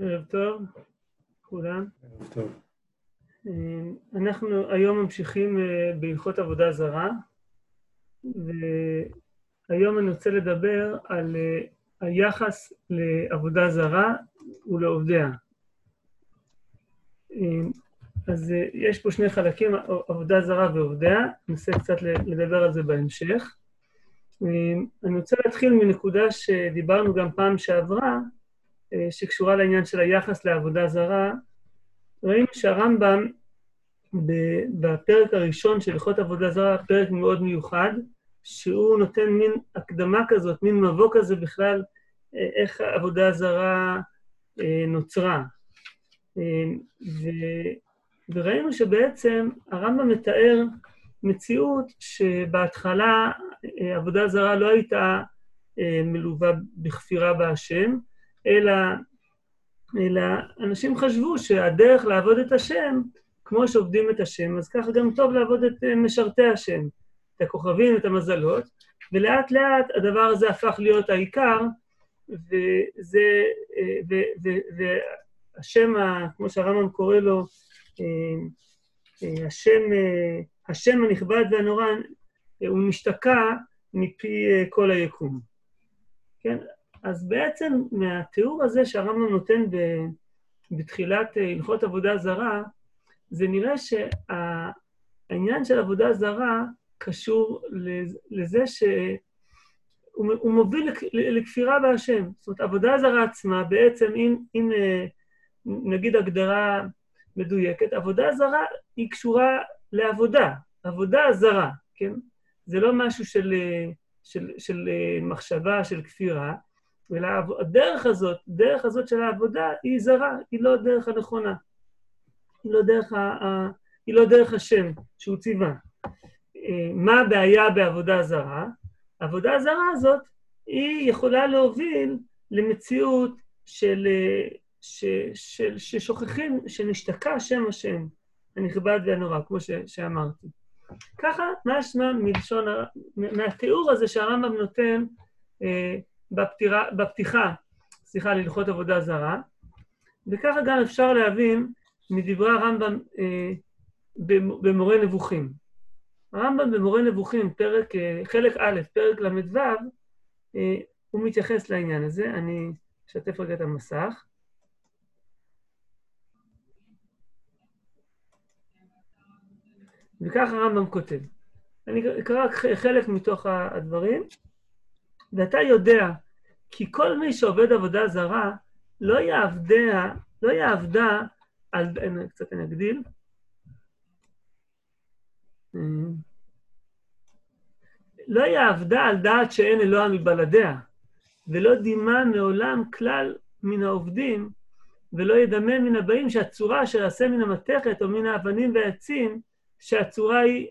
ערב טוב, כולם. ערב טוב. אנחנו היום ממשיכים בהלכות עבודה זרה, והיום אני רוצה לדבר על היחס לעבודה זרה ולעובדיה. אז יש פה שני חלקים, עבודה זרה ועובדיה, ננסה קצת לדבר על זה בהמשך. אני רוצה להתחיל מנקודה שדיברנו גם פעם שעברה, שקשורה לעניין של היחס לעבודה זרה. ראינו שהרמב"ם, בפרק הראשון של הלכות עבודה זרה, פרק מאוד מיוחד, שהוא נותן מין הקדמה כזאת, מין מבוא כזה בכלל, איך העבודה הזרה נוצרה. ו... וראינו שבעצם הרמב"ם מתאר מציאות שבהתחלה עבודה זרה לא הייתה מלווה בכפירה בהשם, אלא, אלא אנשים חשבו שהדרך לעבוד את השם, כמו שעובדים את השם, אז ככה גם טוב לעבוד את משרתי השם, את הכוכבים, את המזלות, ולאט לאט הדבר הזה הפך להיות העיקר, וזה, והשם, כמו שהרמב"ם קורא לו, השם, השם הנכבד והנורא, הוא משתקע מפי כל היקום. כן? אז בעצם מהתיאור הזה שהרמב"ם נותן בתחילת הלכות עבודה זרה, זה נראה שהעניין של עבודה זרה קשור לזה שהוא מוביל לכפירה בהשם. זאת אומרת, עבודה זרה עצמה, בעצם, אם, אם נגיד הגדרה מדויקת, עבודה זרה היא קשורה לעבודה, עבודה זרה, כן? זה לא משהו של, של, של מחשבה, של כפירה, אלא הדרך הזאת, הדרך הזאת של העבודה היא זרה, היא לא הדרך הנכונה. היא לא דרך, ה, ה, היא לא דרך השם שהוא ציווה. מה הבעיה בעבודה זרה? העבודה הזרה הזאת, היא יכולה להוביל למציאות של, ש, של, ששוכחים, שנשתקע שם השם הנכבד והנורא, כמו ש, שאמרתי. ככה משמע מלשון, מהתיאור הזה שהרמב"ם נותן אה, בפתירה, בפתיחה, סליחה, להלכות עבודה זרה, וככה גם אפשר להבין מדברי הרמב"ם אה, במורה נבוכים. הרמב"ם במורה נבוכים, פרק, אה, חלק א', פרק ל"ו, אה, הוא מתייחס לעניין הזה. אני אשתף רגע את המסך. וכך הרמב"ם כותב. אני אקרא חלק מתוך הדברים, ואתה יודע כי כל מי שעובד עבודה זרה, לא יעבדה, לא יעבדה על... קצת אני אגדיל. לא יעבדה על דעת שאין אלוה מבלדיה, ולא דימה מעולם כלל מן העובדים, ולא ידמה מן הבאים שהצורה אשר יעשה מן המתכת או מן האבנים והעצים, שהצורה היא,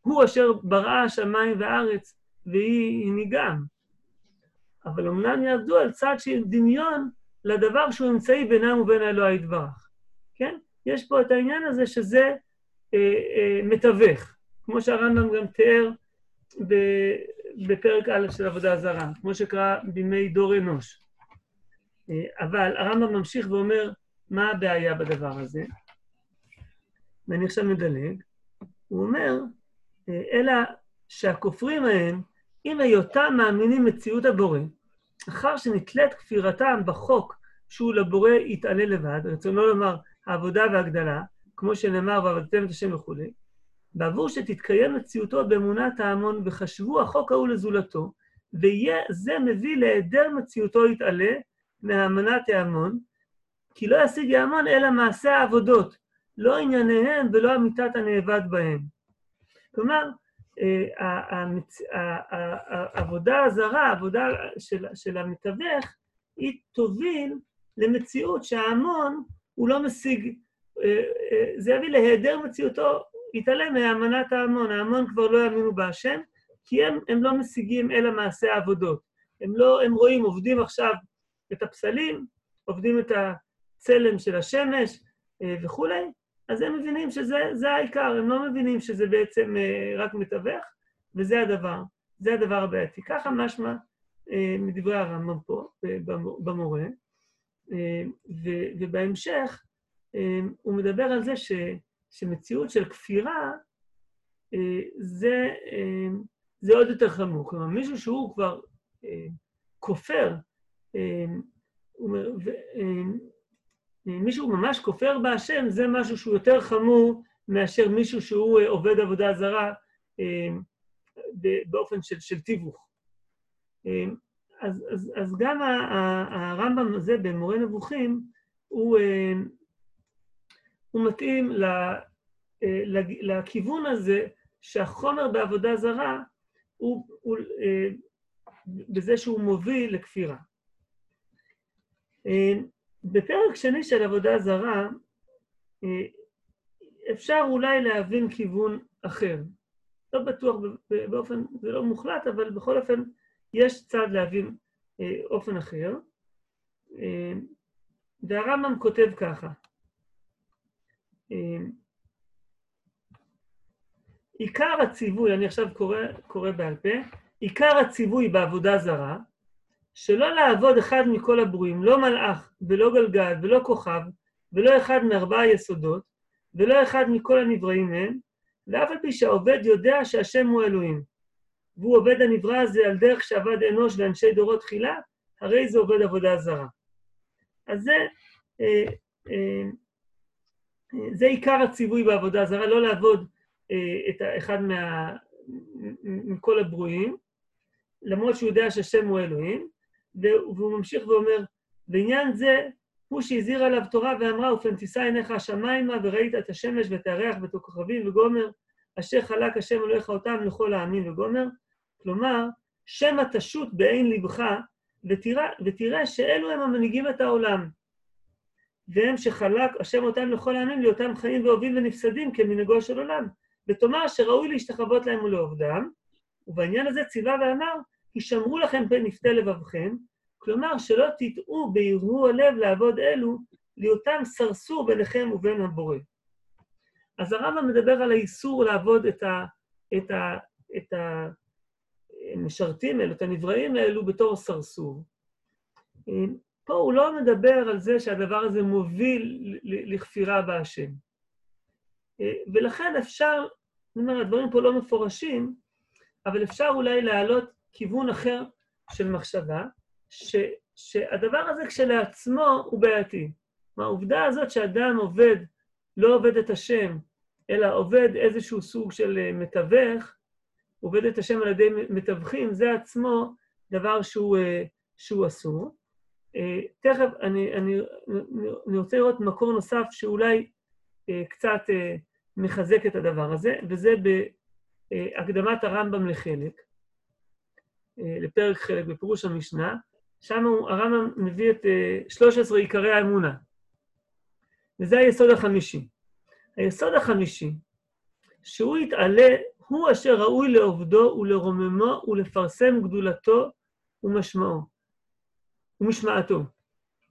הוא אשר בראה השמיים והארץ, והיא הנהיגם. אבל אמנם יעבדו על צד של דמיון לדבר שהוא אמצעי בינם ובין האלוה יתברך. כן? יש פה את העניין הזה שזה אה, אה, מתווך, כמו שהרמב"ם גם תיאר בפרק א' של עבודה זרה, כמו שקרה בימי דור אנוש. אה, אבל הרמב"ם ממשיך ואומר, מה הבעיה בדבר הזה? ואני עכשיו מדלג. הוא אומר, אה, אלא שהכופרים ההם, אם היותם מאמינים מציאות הבורא, אחר שנתלית כפירתם בחוק שהוא לבורא יתעלה לבד, רצונו לומר העבודה והגדלה, כמו שנאמר ועבדתם את השם וכולי, בעבור שתתקיים מציאותו באמונת ההמון וחשבו החוק ההוא לזולתו, ויהיה זה מביא להיעדר מציאותו יתעלה מהאמנת ההמון, כי לא ישיג ההמון אלא מעשה העבודות, לא ענייניהם ולא אמיתת הנאבד בהם. כלומר, העבודה הזרה, העבודה של, של המתווך, היא תוביל למציאות שההמון הוא לא משיג, זה יביא להיעדר מציאותו, יתעלם מהאמנת ההמון, ההמון כבר לא יאמינו בהשם, כי הם, הם לא משיגים אלא מעשה העבודות. הם לא, הם רואים, עובדים עכשיו את הפסלים, עובדים את הצלם של השמש וכולי, אז הם מבינים שזה העיקר, הם לא מבינים שזה בעצם רק מתווך, וזה הדבר, זה הדבר הבעייתי. ככה משמע מדברי הרמב"ם פה, במורה. ובהמשך הוא מדבר על זה ש, שמציאות של כפירה זה, זה עוד יותר חמור. כלומר, מישהו שהוא כבר כופר, מישהו ממש כופר בהשם, זה משהו שהוא יותר חמור מאשר מישהו שהוא עובד עבודה זרה באופן של, של תיווך. אז, אז, אז גם הרמב"ם הזה במורה נבוכים, הוא, הוא מתאים לכיוון הזה שהחומר בעבודה זרה הוא, הוא בזה שהוא מוביל לכפירה. בפרק שני של עבודה זרה, אפשר אולי להבין כיוון אחר. לא בטוח באופן, זה לא מוחלט, אבל בכל אופן יש צד להבין אה, אופן אחר. אה, והרמב"ם כותב ככה: אה, עיקר הציווי, אני עכשיו קורא, קורא בעל פה, עיקר הציווי בעבודה זרה, שלא לעבוד אחד מכל הברואים, לא מלאך ולא גלגל ולא כוכב ולא אחד מארבעה יסודות ולא אחד מכל הנבראים הם, ואף על פי שהעובד יודע שהשם הוא אלוהים. והוא עובד הנברא הזה על דרך שעבד אנוש ואנשי דורות תחילה, הרי זה עובד עבודה זרה. אז זה, אה, אה, זה עיקר הציווי בעבודה זרה, לא לעבוד אה, את אחד מה, מכל הברואים, למרות שהוא יודע שהשם הוא אלוהים, והוא ממשיך ואומר, בעניין זה, הוא שהזהיר עליו תורה ואמרה, ופן תישא עיניך השמיימה, וראית את השמש ואת הירח ואת הכוכבים, וגומר, אשר חלק השם אלוהיך אותם לכל העמים וגומר. כלומר, שמא תשוט בעין לבך, ותראה, ותראה שאלו הם המנהיגים את העולם. והם שחלק השם אותם לכל העמים להיותם חיים ואוהבים ונפסדים כמנהגו של עולם. ותאמר שראוי להשתחוות להם ולעובדם, ובעניין הזה ציווה ואמר, הישמרו לכם פן נפתה לבבכם, כלומר שלא תטעו בערעור הלב לעבוד אלו, להיותם סרסור ביניכם ובין הבורא. אז הרמב"ם מדבר על האיסור לעבוד את, ה, את, ה, את המשרתים האלו, את הנבראים האלו, בתור סרסור. פה הוא לא מדבר על זה שהדבר הזה מוביל לכפירה בהשם. ולכן אפשר, אני אומר, הדברים פה לא מפורשים, אבל אפשר אולי להעלות כיוון אחר של מחשבה, ש, שהדבר הזה כשלעצמו הוא בעייתי. העובדה הזאת שאדם עובד, לא עובד את השם, אלא עובד איזשהו סוג של אה, מתווך, עובד את השם על ידי מתווכים, זה עצמו דבר שהוא, אה, שהוא אסור. אה, תכף אני, אני, אני רוצה לראות מקור נוסף שאולי קצת מחזק את הדבר הזה, וזה בהקדמת הרמב"ם לחלק, לפרק חלק בפירוש המשנה, שם הרמב"ם מביא את 13 אה, עיקרי האמונה. וזה היסוד החמישי. היסוד החמישי, שהוא יתעלה, הוא אשר ראוי לעובדו ולרוממו ולפרסם גדולתו ומשמעו, ומשמעתו.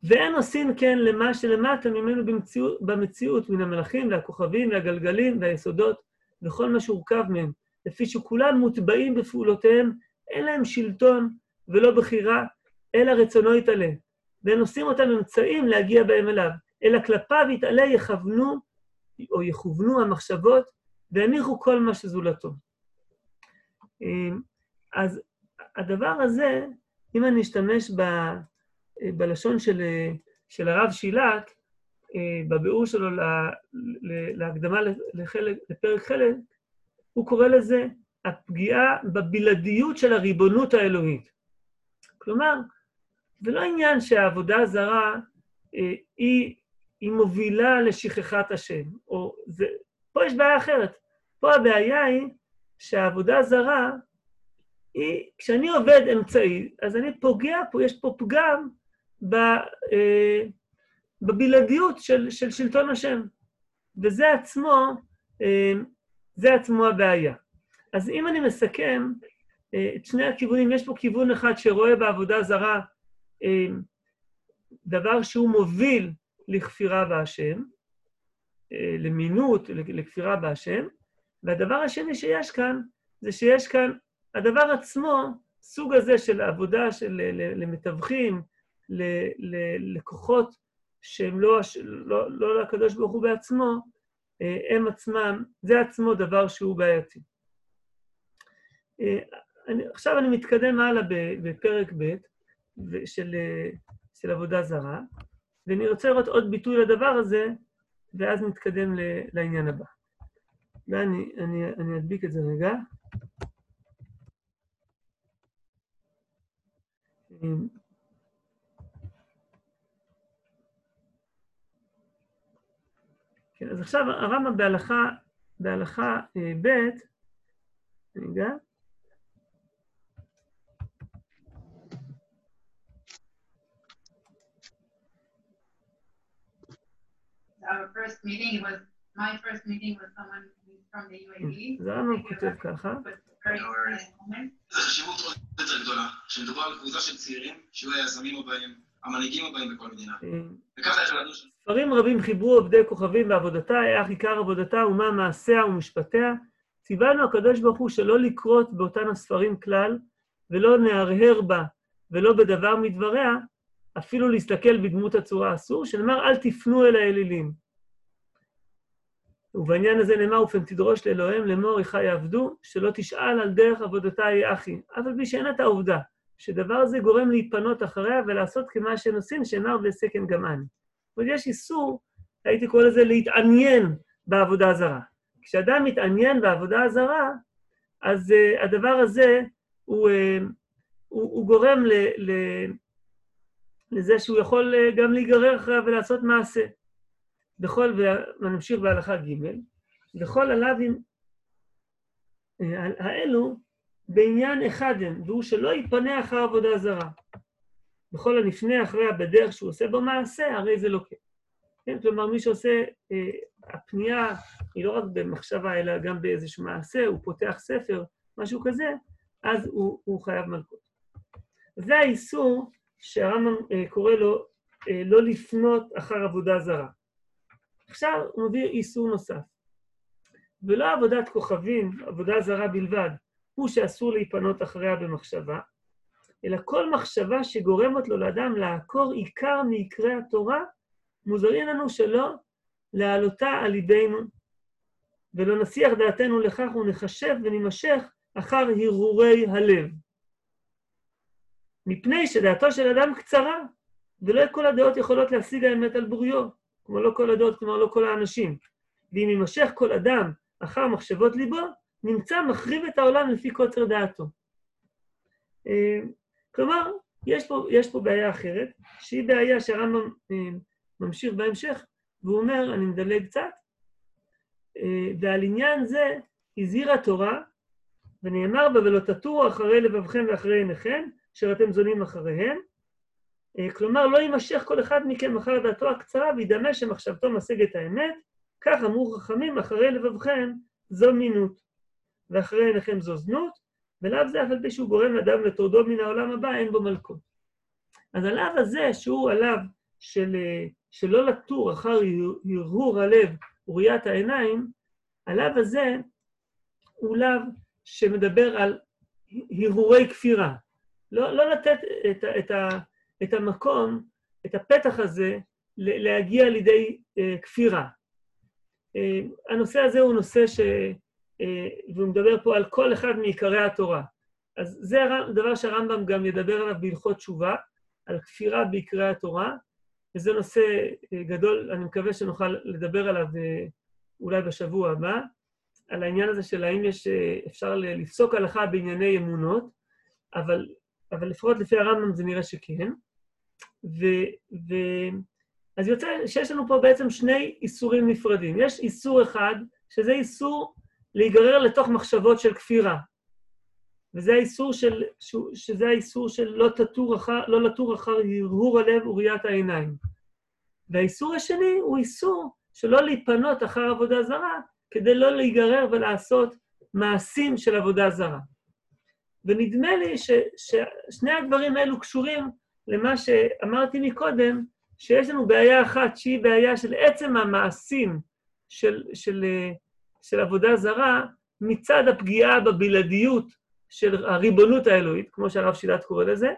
ואין עושים כן למה שלמטה ממנו במציאות, במציאות מן המלאכים והכוכבים והגלגלים והיסודות וכל מה שהורכב מהם, לפי שכולם מוטבעים בפעולותיהם, אין להם שלטון ולא בחירה, אלא רצונו יתעלה, והם עושים אותם אמצעים להגיע בהם אליו, אלא כלפיו יתעלה יכוונו או יכוונו המחשבות, והניחו כל מה שזולתו. אמ, אז הדבר הזה, אם אני אשתמש ב, בלשון של, של הרב שילת, אה, בביאור שלו להקדמה לחלק, לפרק חלק, הוא קורא לזה הפגיעה בבלעדיות של הריבונות האלוהית. כלומר, זה לא עניין שהעבודה הזרה אה, היא, היא מובילה לשכחת השם, או זה... פה יש בעיה אחרת. פה הבעיה היא שהעבודה הזרה היא, כשאני עובד אמצעי, אז אני פוגע פה, יש פה פגם ב, אה, בבלעדיות של, של שלטון השם. וזה עצמו, אה, זה עצמו הבעיה. אז אם אני מסכם אה, את שני הכיוונים, יש פה כיוון אחד שרואה בעבודה זרה אמ, דבר שהוא מוביל לכפירה בהשם, אה, למינות, לכפירה בהשם, והדבר השני שיש כאן, זה שיש כאן, הדבר עצמו, סוג הזה של עבודה של, למתווכים, לכוחות שהם לא, לא, לא לקדוש ברוך הוא בעצמו, הם עצמם, זה עצמו דבר שהוא בעייתי. אני, עכשיו אני מתקדם הלאה בפרק ב' של, של עבודה זרה, ואני רוצה לראות עוד ביטוי לדבר הזה, ואז נתקדם לעניין הבא. ואני אני, אני אדביק את זה רגע. כן, אז עכשיו הרמב"ם בהלכה, בהלכה אה, ב', רגע, our first meeting, it was my first meeting with someone from the UAE. זה הרמב"ם כותב ככה. איזו חשיבות עוד יותר גדולה, שמדובר על קבוצה של צעירים, שיהיו היזמים הבאים, המנהיגים הבאים בכל מדינה. וככה איך לדעתנו ספרים רבים חיברו עובדי כוכבים בעבודתה, אך עיקר עבודתה ומה מעשיה ומשפטיה. ציוונו הקדוש ברוך הוא שלא לקרות באותן הספרים כלל, ולא נהרהר בה ולא בדבר מדבריה, אפילו להסתכל בדמות הצורה אסור, שנאמר, אל תפנו אל האלילים. ובעניין הזה נאמר, ופן תדרוש לאלוהים לאמור איכה יעבדו, שלא תשאל על דרך עבודתה היא אחי. אף על פי שאין את העובדה, שדבר זה גורם להיפנות אחריה ולעשות כמה שהם עושים, שנאמר וסקן גם אני. זאת אומרת, יש איסור, הייתי קורא לזה להתעניין בעבודה הזרה. כשאדם מתעניין בעבודה הזרה, אז uh, הדבר הזה הוא, uh, הוא, הוא גורם ל, ל, לזה שהוא יכול uh, גם להיגרר אחריה ולעשות מעשה. בכל, ונמשיך בהלכה ג', וכל הלאווים האלו בעניין אחד הם, והוא שלא יפנה אחר עבודה זרה. בכל הנפנה אחריה בדרך שהוא עושה בו מעשה, הרי זה לא כן. כן, כלומר, מי שעושה, אה, הפנייה היא לא רק במחשבה, אלא גם באיזשהו מעשה, הוא פותח ספר, משהו כזה, אז הוא, הוא חייב מלכות. זה האיסור שהרמב"ם אה, קורא לו אה, לא לפנות אחר עבודה זרה. עכשיו הוא מביא איסור נוסף. ולא עבודת כוכבים, עבודה זרה בלבד, הוא שאסור להיפנות אחריה במחשבה, אלא כל מחשבה שגורמת לו לאדם לעקור עיקר מעיקרי התורה, מוזרים לנו שלא להעלותה על ליבנו, ולא נסיח דעתנו לכך ונחשב ונימשך אחר הרהורי הלב. מפני שדעתו של אדם קצרה, ולא כל הדעות יכולות להשיג האמת על בוריו. כמו לא כל הדעות, כלומר לא כל האנשים. ואם יימשך כל אדם אחר מחשבות ליבו, נמצא מחריב את העולם לפי קוצר דעתו. אה, כלומר, יש פה, יש פה בעיה אחרת, שהיא בעיה שהרמב"ם אה, ממשיך בהמשך, והוא אומר, אני מדלג קצת, אה, ועל עניין זה הזהירה תורה, ונאמר בה, ולא תטורו אחרי לבבכם ואחרי עיניכם, אשר אתם זונים אחריהם, אה, כלומר, לא יימשך כל אחד מכם אחר דעתו הקצרה, וידמה שמחשבתו משגת האמת, כך אמרו חכמים, אחרי לבבכם זו מינות, ואחרי עיניכם זו זנות, ולאו זה אף על פי שהוא גורם לאדם לטורדו מן העולם הבא, אין בו מלכות. אז הלאו הזה, שהוא הלאו של, אה, שלא לטור אחר הרהור הלב וראיית העיניים, הלאו הזה הוא לאו שמדבר על הרהורי כפירה. לא, לא לתת את, את, את, את המקום, את הפתח הזה, להגיע לידי אה, כפירה. אה, הנושא הזה הוא נושא ש... אה, והוא מדבר פה על כל אחד מעיקרי התורה. אז זה דבר שהרמב"ם גם ידבר עליו בהלכות תשובה, על כפירה בעיקרי התורה, וזה נושא אה, גדול, אני מקווה שנוכל לדבר עליו אה, אולי בשבוע הבא, על העניין הזה של האם יש, אה, אפשר לפסוק הלכה בענייני אמונות, אבל, אבל לפחות לפי הרמב"ם זה נראה שכן. ו, ו... אז יוצא שיש לנו פה בעצם שני איסורים נפרדים. יש איסור אחד, שזה איסור להיגרר לתוך מחשבות של כפירה. וזה האיסור של, שזה האיסור של לא, תטור אחר, לא לתור אחר הרהור הלב וראיית העיניים. והאיסור השני הוא איסור שלא להיפנות אחר עבודה זרה, כדי לא להיגרר ולעשות מעשים של עבודה זרה. ונדמה לי ש, ששני הדברים האלו קשורים למה שאמרתי מקודם, שיש לנו בעיה אחת שהיא בעיה של עצם המעשים של, של, של עבודה זרה מצד הפגיעה בבלעדיות של הריבונות האלוהית, כמו שהרב שילת קורא לזה,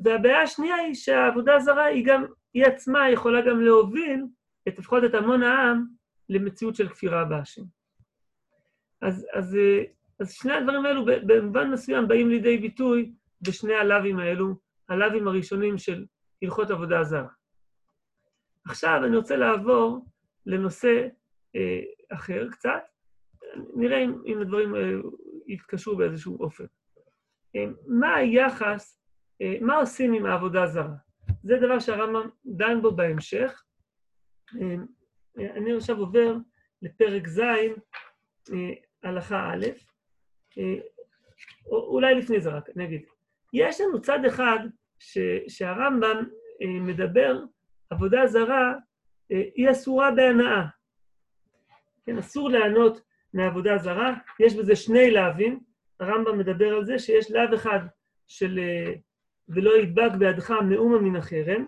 והבעיה השנייה היא שהעבודה הזרה היא גם, היא עצמה יכולה גם להוביל את לפחות את המון העם למציאות של כפירה בהשם. אז, אז, אז שני הדברים האלו במובן מסוים באים לידי ביטוי בשני הלאווים האלו, הלאווים הראשונים של הלכות עבודה זרה. עכשיו אני רוצה לעבור לנושא אה, אחר קצת, נראה אם, אם הדברים אה, יתקשרו באיזשהו אופן. אה, מה היחס, אה, מה עושים עם העבודה הזרה? זה דבר שהרמב"ם דן בו בהמשך. אה, אני עכשיו עובר לפרק ז', אה, הלכה א', אה, אולי לפני זה רק, נגיד. יש לנו צד אחד ש, שהרמב"ם אה, מדבר, עבודה זרה אה, היא אסורה בהנאה. כן, אסור לענות מעבודה זרה, יש בזה שני לאווים, הרמב"ם מדבר על זה שיש לאו אחד של ולא ידבק בידך מאומה מן החרם,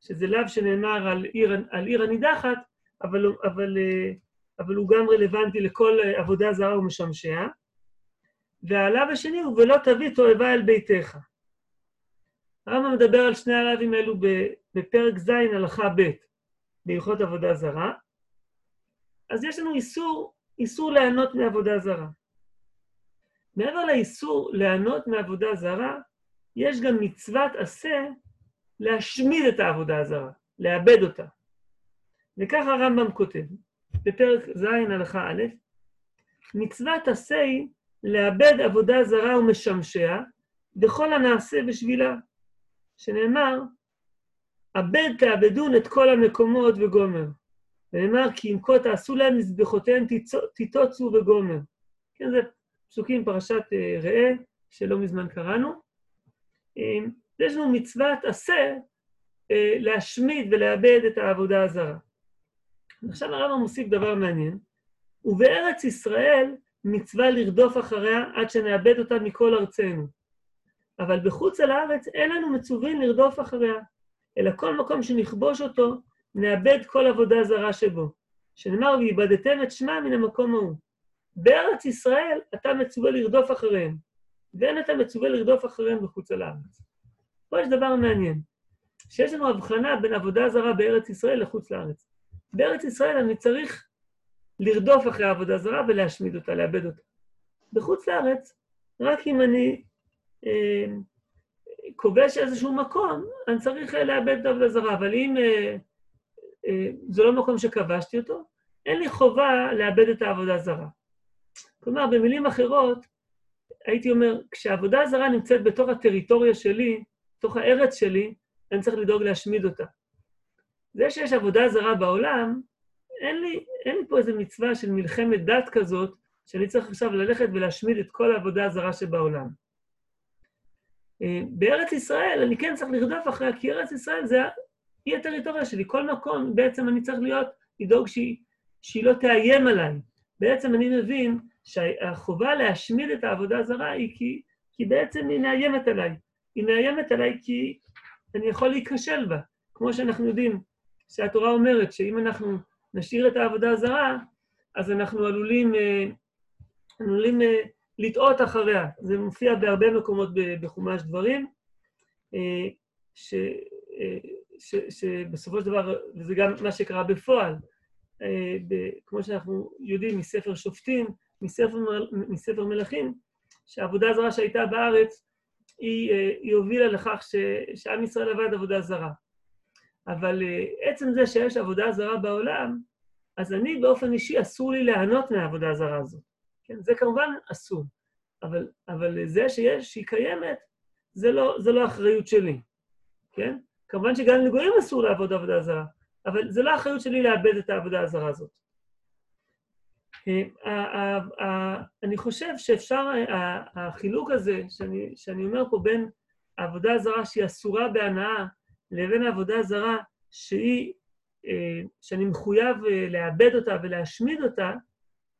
שזה לאו שנאמר על עיר, על עיר הנידחת, אבל, אבל, אבל הוא גם רלוונטי לכל עבודה זרה ומשמשיה. והלאו השני הוא ולא תביא תועבה אל ביתך. הרמב"ם מדבר על שני הלאווים האלו בפרק ז' הלכה ב' בהלכות עבודה זרה. אז יש לנו איסור, איסור ליהנות מעבודה זרה. מעבר לאיסור ליהנות מעבודה זרה, יש גם מצוות עשה להשמיד את העבודה הזרה, לאבד אותה. וככה הרמב"ם כותב, בפרק ז' הלכה א', מצוות עשה היא לאבד עבודה זרה ומשמשיה, וכל הנעשה בשבילה. שנאמר, אבד תאבדון את כל המקומות וגומר. ונאמר, כי אם כה תעשו להם מזבחותיהם תיטוצו וגומר. כן, זה פסוקים פרשת אה, ראה, שלא מזמן קראנו. אה, יש לנו מצוות עשה אה, להשמיד ולאבד את העבודה הזרה. עכשיו הרמב"ם מוסיף דבר מעניין, ובארץ ישראל מצווה לרדוף אחריה עד שנאבד אותה מכל ארצנו. אבל בחוץ על הארץ אין לנו מצווים לרדוף אחריה, אלא כל מקום שנכבוש אותו, נאבד כל עבודה זרה שבו. שנאמר, ואיבדתם את שמע מן המקום ההוא. בארץ ישראל אתה מצווה לרדוף אחריהם, ואין אתה מצווה לרדוף אחריהם בחוץ על הארץ. פה יש דבר מעניין, שיש לנו הבחנה בין עבודה זרה בארץ ישראל לחוץ לארץ. בארץ ישראל אני צריך לרדוף אחרי העבודה זרה ולהשמיד אותה, לאבד אותה. בחוץ לארץ, רק אם אני אה, כובש איזשהו מקום, אני צריך לאבד את העבודה זרה, אבל אם אה, אה, זה לא מקום שכבשתי אותו, אין לי חובה לאבד את העבודה זרה. כלומר, במילים אחרות, הייתי אומר, כשהעבודה הזרה נמצאת בתוך הטריטוריה שלי, בתוך הארץ שלי, אני צריך לדאוג להשמיד אותה. זה שיש עבודה זרה בעולם, אין לי, אין לי פה איזו מצווה של מלחמת דת כזאת, שאני צריך עכשיו ללכת ולהשמיד את כל העבודה הזרה שבעולם. אה, בארץ ישראל אני כן צריך לרדוף אחריה, כי ארץ ישראל זה היא הטריטוריה שלי. כל מקום בעצם אני צריך להיות, לדאוג שהיא, שהיא לא תאיים עליי. בעצם אני מבין שהחובה להשמיד את העבודה הזרה היא כי, כי בעצם היא מאיימת עליי. היא מאיימת עליי כי אני יכול להיכשל בה. כמו שאנחנו יודעים, שהתורה אומרת שאם אנחנו נשאיר את העבודה הזרה, אז אנחנו עלולים, אה, עלולים אה, לטעות אחריה. זה מופיע בהרבה מקומות בחומש דברים, אה, ש, ש, שבסופו של דבר, וזה גם מה שקרה בפועל, כמו שאנחנו יודעים מספר שופטים, מספר, מספר מלכים, שהעבודה הזרה שהייתה בארץ, היא, היא הובילה לכך ש, שעם ישראל עבד עבודה זרה. אבל עצם זה שיש עבודה זרה בעולם, אז אני באופן אישי אסור לי ליהנות מהעבודה הזרה הזאת. כן? זה כמובן אסור. אבל, אבל זה שיש, שהיא קיימת, זה לא, זה לא אחריות שלי, כן? כמובן שגם לגויים אסור לעבוד עבודה זרה, אבל זה לא אחריות שלי לאבד את העבודה הזרה הזאת. אה, אני חושב שאפשר, החילוק הזה שאני, שאני אומר פה בין העבודה הזרה שהיא אסורה בהנאה לבין העבודה הזרה שהיא אה, שאני מחויב אה, לאבד אותה ולהשמיד אותה,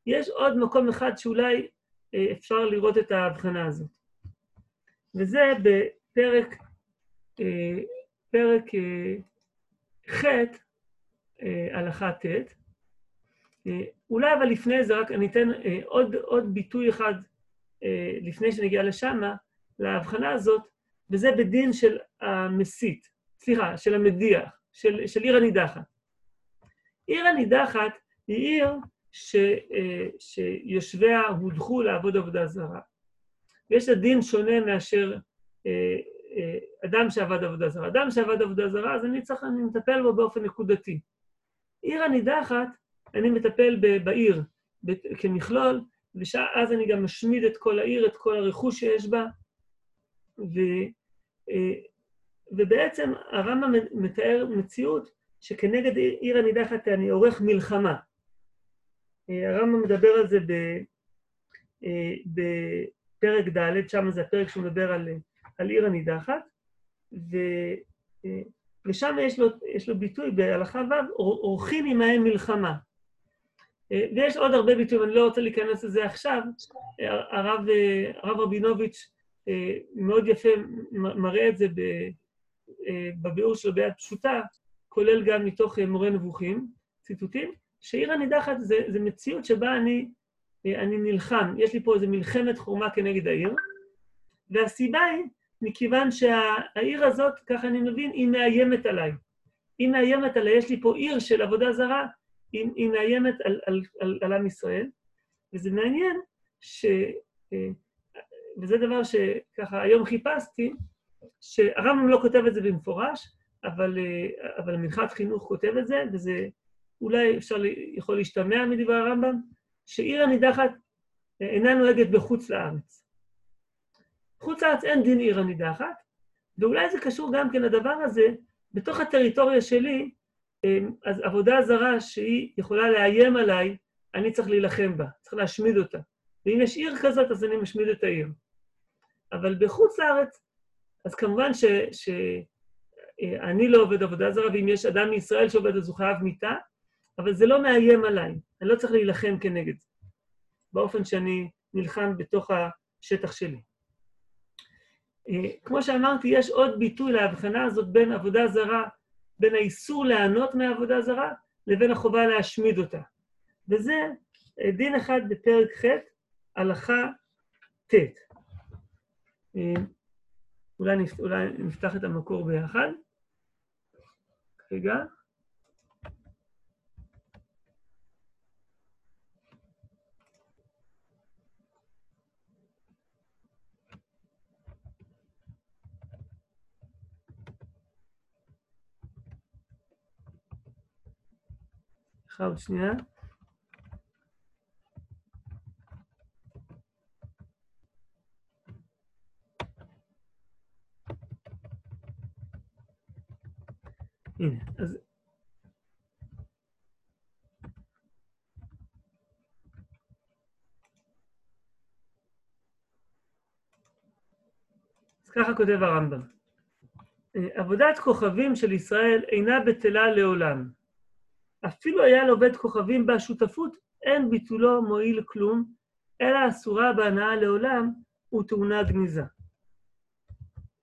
יש עוד מקום אחד שאולי אה, אפשר לראות את ההבחנה הזאת. וזה בפרק פרק ח', הלכה ט'. אולי אבל לפני זה רק אני אתן עוד, עוד ביטוי אחד לפני שנגיע לשמה, להבחנה הזאת, וזה בדין של המסית, סליחה, של המדיח, של, של עיר הנידחת. עיר הנידחת היא עיר ש, אה, שיושביה הודחו לעבוד עבודה זרה. ויש לה דין שונה מאשר אה, אה, אדם שעבד עבודה זרה. אדם שעבד עבודה זרה, אז אני צריך, אני מטפל בו באופן נקודתי. עיר הנידחת, אני מטפל בעיר כמכלול, ואז אני גם משמיד את כל העיר, את כל הרכוש שיש בה, ו, ובעצם הרמב"ם מתאר מציאות שכנגד עיר הנידחת אני עורך מלחמה. הרמב"ם מדבר על זה בפרק ד', שם זה הפרק שהוא מדבר על, על עיר הנידחת, ו, ושם יש לו, יש לו ביטוי בהלכה ו', עורכים עמהם מלחמה. ויש עוד הרבה ביטויים, אני לא רוצה להיכנס לזה עכשיו. הרב, הרב רבינוביץ' מאוד יפה מראה את זה בביאור שלו ביד פשוטה, כולל גם מתוך מורה נבוכים, ציטוטים, שעיר הנידחת זה, זה מציאות שבה אני, אני נלחם, יש לי פה איזו מלחמת חורמה כנגד העיר, והסיבה היא מכיוון שהעיר הזאת, ככה אני מבין, היא מאיימת עליי. היא מאיימת עליי, יש לי פה עיר של עבודה זרה, היא, היא מאיימת על, על, על, על עם ישראל, וזה מעניין ש... וזה דבר שככה היום חיפשתי, שהרמב"ם לא כותב את זה במפורש, אבל, אבל מנחת חינוך כותב את זה, וזה אולי אפשר, יכול להשתמע מדברי הרמב"ם, שעיר הנידחת אינה נוהגת בחוץ לארץ. חוץ לארץ אין דין עיר הנידחת, ואולי זה קשור גם כן לדבר הזה, בתוך הטריטוריה שלי, אז עבודה זרה שהיא יכולה לאיים עליי, אני צריך להילחם בה, צריך להשמיד אותה. ואם יש עיר כזאת, אז אני משמיד את העיר. אבל בחוץ לארץ, אז כמובן שאני לא עובד עבודה זרה, ואם יש אדם מישראל שעובד, אז הוא חייב מיתה, אבל זה לא מאיים עליי, אני לא צריך להילחם כנגד זה, באופן שאני נלחם בתוך השטח שלי. אה, כמו שאמרתי, יש עוד ביטוי להבחנה הזאת בין עבודה זרה, בין האיסור ליהנות מעבודה זרה, לבין החובה להשמיד אותה. וזה אה, דין אחד בפרק ח', הלכה ט'. אולי, אולי נפתח את המקור ביחד. רגע. עוד שנייה. הנה, אז... אז ככה כותב הרמב"ם. עבודת כוכבים של ישראל אינה בטלה לעולם. אפילו היה לעובד כוכבים בשותפות, אין ביטולו מועיל כלום, אלא אסורה בהנאה לעולם וטעונה גניזה.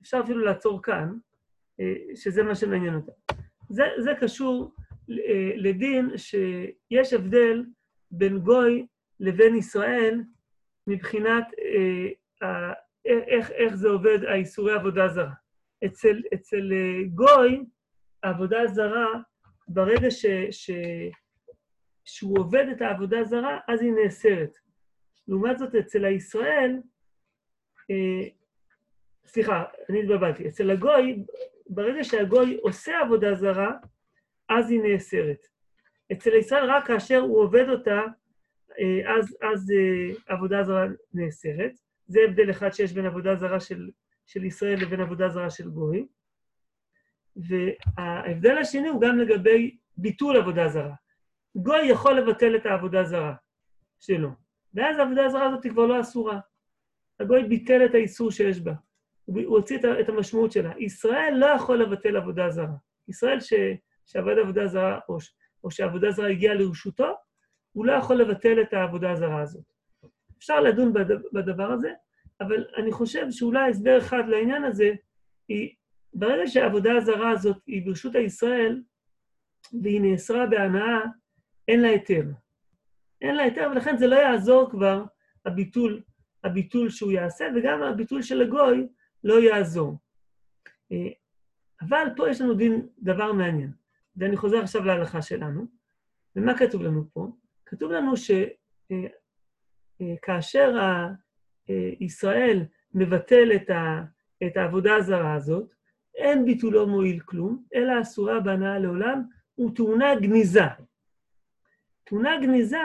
אפשר אפילו לעצור כאן, אה, שזה מה שמעניין אותה. זה, זה קשור אה, לדין שיש הבדל בין גוי לבין ישראל מבחינת אה, איך, איך זה עובד, האיסורי עבודה זרה. אצל, אצל גוי, העבודה זרה ברגע ש, ש, שהוא עובד את העבודה הזרה, אז היא נאסרת. לעומת זאת, אצל הישראל, אה, סליחה, אני התבלבלתי, אצל הגוי, ברגע שהגוי עושה עבודה זרה, אז היא נאסרת. אצל הישראל, רק כאשר הוא עובד אותה, אה, אז, אז אה, עבודה זרה נאסרת. זה הבדל אחד שיש בין עבודה זרה של, של ישראל לבין עבודה זרה של גוי. וההבדל השני הוא גם לגבי ביטול עבודה זרה. גוי יכול לבטל את העבודה זרה שלו, ואז העבודה הזרה הזאת היא כבר לא אסורה. הגוי ביטל את האיסור שיש בה, הוא הוציא את המשמעות שלה. ישראל לא יכול לבטל עבודה זרה. ישראל ש, שעבד עבודה זרה, או, או שהעבודה זרה הגיעה לרשותו, הוא לא יכול לבטל את העבודה הזרה הזאת. אפשר לדון בדבר הזה, אבל אני חושב שאולי הסבר אחד לעניין הזה היא ברגע שהעבודה הזרה הזאת היא ברשות הישראל, והיא נאסרה בהנאה, אין לה היתר. אין לה היתר, ולכן זה לא יעזור כבר, הביטול, הביטול שהוא יעשה, וגם הביטול של הגוי לא יעזור. אבל פה יש לנו דין דבר מעניין, ואני חוזר עכשיו להלכה שלנו. ומה כתוב לנו פה? כתוב לנו שכאשר ישראל מבטל את העבודה הזרה הזאת, אין ביטולו מועיל כלום, אלא אסורה בהנאה לעולם, וטעונה גניזה. טעונה גניזה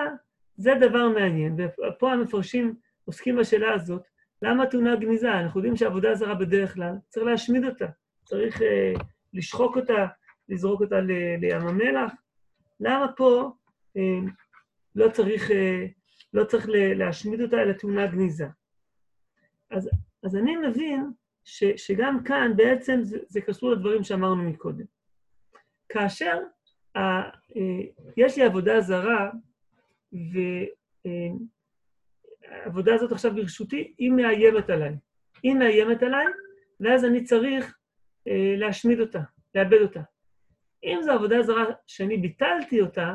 זה דבר מעניין, ופה המפרשים עוסקים בשאלה הזאת, למה טעונה גניזה? אנחנו יודעים שעבודה זרה בדרך כלל, צריך להשמיד אותה, צריך uh, לשחוק אותה, לזרוק אותה לים המלח. למה פה uh, לא צריך, uh, לא צריך להשמיד אותה, אלא טעונה גניזה? אז, אז אני מבין ש, שגם כאן בעצם זה, זה קשור לדברים שאמרנו מקודם. כאשר ה, יש לי עבודה זרה, והעבודה הזאת עכשיו ברשותי, היא מאיימת עליי. היא מאיימת עליי, ואז אני צריך אה, להשמיד אותה, לאבד אותה. אם זו עבודה זרה שאני ביטלתי אותה,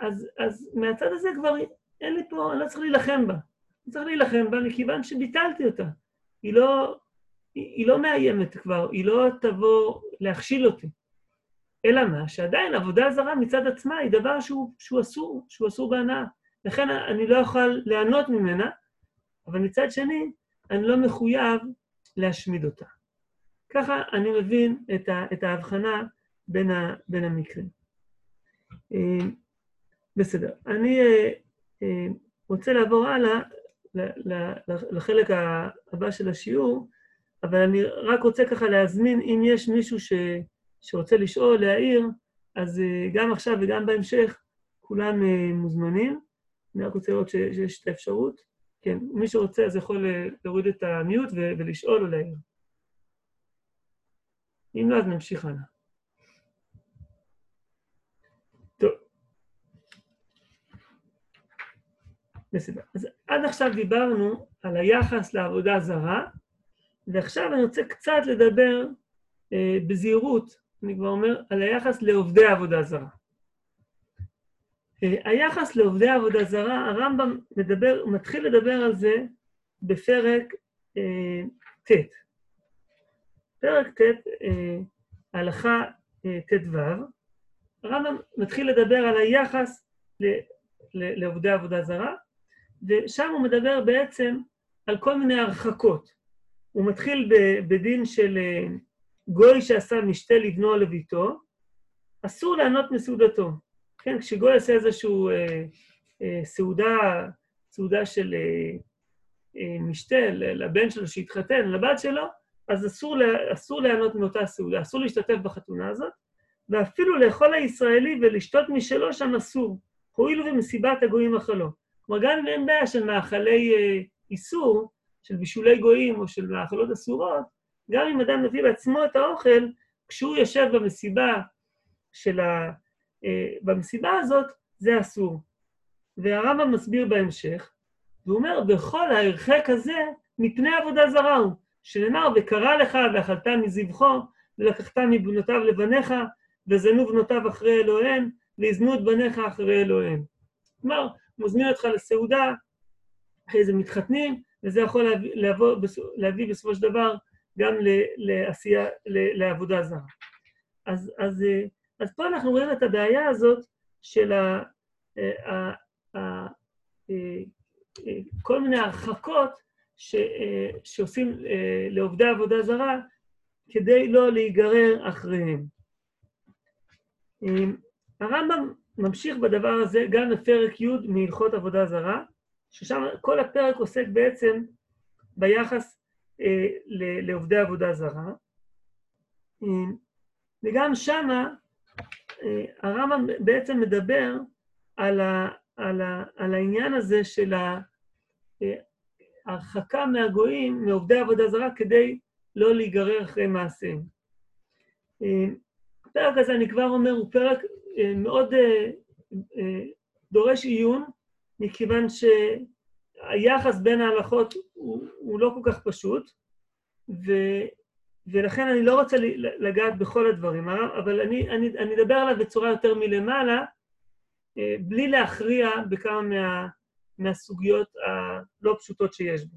אז, אז מהצד הזה כבר אין לי פה, אני לא צריך להילחם בה. אני צריך להילחם בה מכיוון שביטלתי אותה. היא לא, היא, היא לא מאיימת כבר, היא לא תבוא להכשיל אותי. אלא מה? שעדיין עבודה זרה מצד עצמה היא דבר שהוא, שהוא אסור, שהוא אסור בהנאה. לכן אני לא יכול ליהנות ממנה, אבל מצד שני, אני לא מחויב להשמיד אותה. ככה אני מבין את, ה, את ההבחנה בין, ה, בין המקרים. אה, בסדר. אני אה, אה, רוצה לעבור הלאה לחלק הבא של השיעור, אבל אני רק רוצה ככה להזמין, אם יש מישהו ש... שרוצה לשאול, להעיר, אז גם עכשיו וגם בהמשך כולם מוזמנים. אני רק רוצה לראות שיש את האפשרות. כן, מי שרוצה אז יכול אה, להוריד את המיוט ולשאול או להעיר. אם לא, אז נמשיך הלאה. טוב. בסדר. אז עד עכשיו דיברנו על היחס לעבודה זרה, ועכשיו אני רוצה קצת לדבר אה, בזהירות אני כבר אומר, על היחס לעובדי עבודה זרה. היחס לעובדי עבודה זרה, הרמב"ם מדבר, מתחיל לדבר על זה בפרק אה, ט'. פרק ט', אה, הלכה אה, ט"ו, הרמב"ם מתחיל לדבר על היחס ל, ל, לעובדי עבודה זרה, ושם הוא מדבר בעצם על כל מיני הרחקות. הוא מתחיל בדין של גוי שעשה משתה לבנו או לביתו, אסור לענות מסעודתו. כן, כשגוי עושה איזושהי אה, אה, סעודה, סעודה של אה, אה, משתה לבן שלו שהתחתן, לבת שלו, אז אסור, אסור לענות מאותה סעודה, אסור להשתתף בחתונה הזאת, ואפילו לאכול הישראלי ולשתות משלו שם אסור, הואיל ומסיבת הגויים אכלו. כלומר, גם אם אין בעיה של מאכלי אה, איסור, של בישולי גויים או של מאכלות אסורות, גם אם אדם מביא בעצמו את האוכל, כשהוא יושב במסיבה של ה... אה, במסיבה הזאת, זה אסור. והרמב"ם מסביר בהמשך, והוא אומר, בכל ההרחק הזה, מפני עבודה זרה הוא, שנאמר, וקרא לך ואכלת מזבחו, ולקחת מבנותיו לבניך, וזנו בנותיו אחרי אלוהיהם, ויזנו את בניך אחרי אלוהיהם. כלומר, מזמין אותך לסעודה, אחרי זה מתחתנים, וזה יכול להביא, להביא, להביא בסופו של דבר גם לעשייה, לעבודה זרה. אז, אז, אה, אז פה אנחנו רואים את הבעיה הזאת של ה, ה, ה, ה, אה, כל מיני הרחקות ש, אה, שעושים לעובדי עבודה זרה כדי לא להיגרר אחריהם. הרמב"ם ממשיך בדבר הזה גם בפרק י' מהלכות עבודה זרה, ששם כל הפרק עוסק בעצם ביחס אה, לעובדי עבודה זרה. אה, וגם שמה אה, הרמב"ם בעצם מדבר על, ה, על, ה, על העניין הזה של ההרחקה מהגויים, מעובדי עבודה זרה, כדי לא להיגרר אחרי מעשיהם. הפרק הזה, אני כבר אומר, הוא פרק מאוד דורש עיון, מכיוון שהיחס בין ההלכות הוא, הוא לא כל כך פשוט, ו, ולכן אני לא רוצה לגעת בכל הדברים, אבל אני, אני, אני אדבר עליו בצורה יותר מלמעלה, אה, בלי להכריע בכמה מה, מהסוגיות הלא פשוטות שיש בו.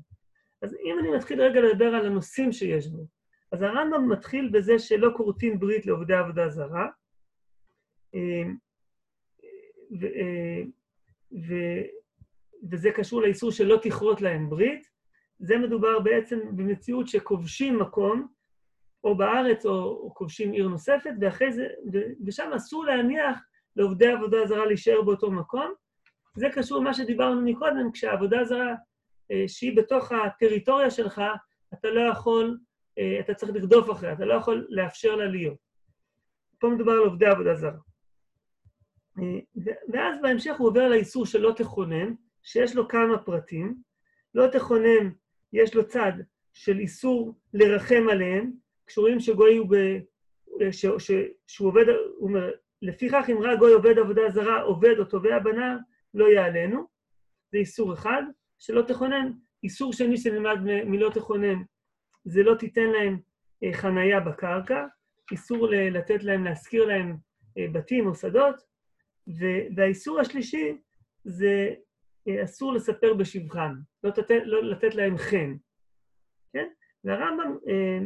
אז אם אני מתחיל רגע לדבר על הנושאים שיש בו, אז הרמב"ם מתחיל בזה שלא כורתים ברית לעובדי עבודה זרה, ו, ו, וזה קשור לאיסור שלא תכרות להם ברית. זה מדובר בעצם במציאות שכובשים מקום, או בארץ, או, או כובשים עיר נוספת, ואחרי זה, ו, ושם אסור להניח לעובדי עבודה זרה להישאר באותו מקום. זה קשור למה שדיברנו מקודם, כשהעבודה זרה, אה, שהיא בתוך הטריטוריה שלך, אתה לא יכול, אה, אתה צריך לרדוף אחריה, אתה לא יכול לאפשר לה להיות. פה מדובר על עובדי עבודה זרה. אה, ואז בהמשך הוא עובר לאיסור של לא תכונן, שיש לו כמה פרטים. לא תכונן, יש לו צד של איסור לרחם עליהם, כשרואים שגוי הוא ב... ש... ש... שהוא עובד, הוא אומר, לפיכך אם ראה גוי עובד עבודה זרה, עובד או תובע בנער, לא יעלנו. זה איסור אחד, שלא תכונן. איסור שני שנלמד מ... מלא תכונן, זה לא תיתן להם אה, חנייה בקרקע, איסור לתת להם, להשכיר להם אה, בתים או שדות, והאיסור השלישי זה אה, אסור לספר בשבחם, לא, תת, לא לתת להם חן, כן? והרמב"ם, אה,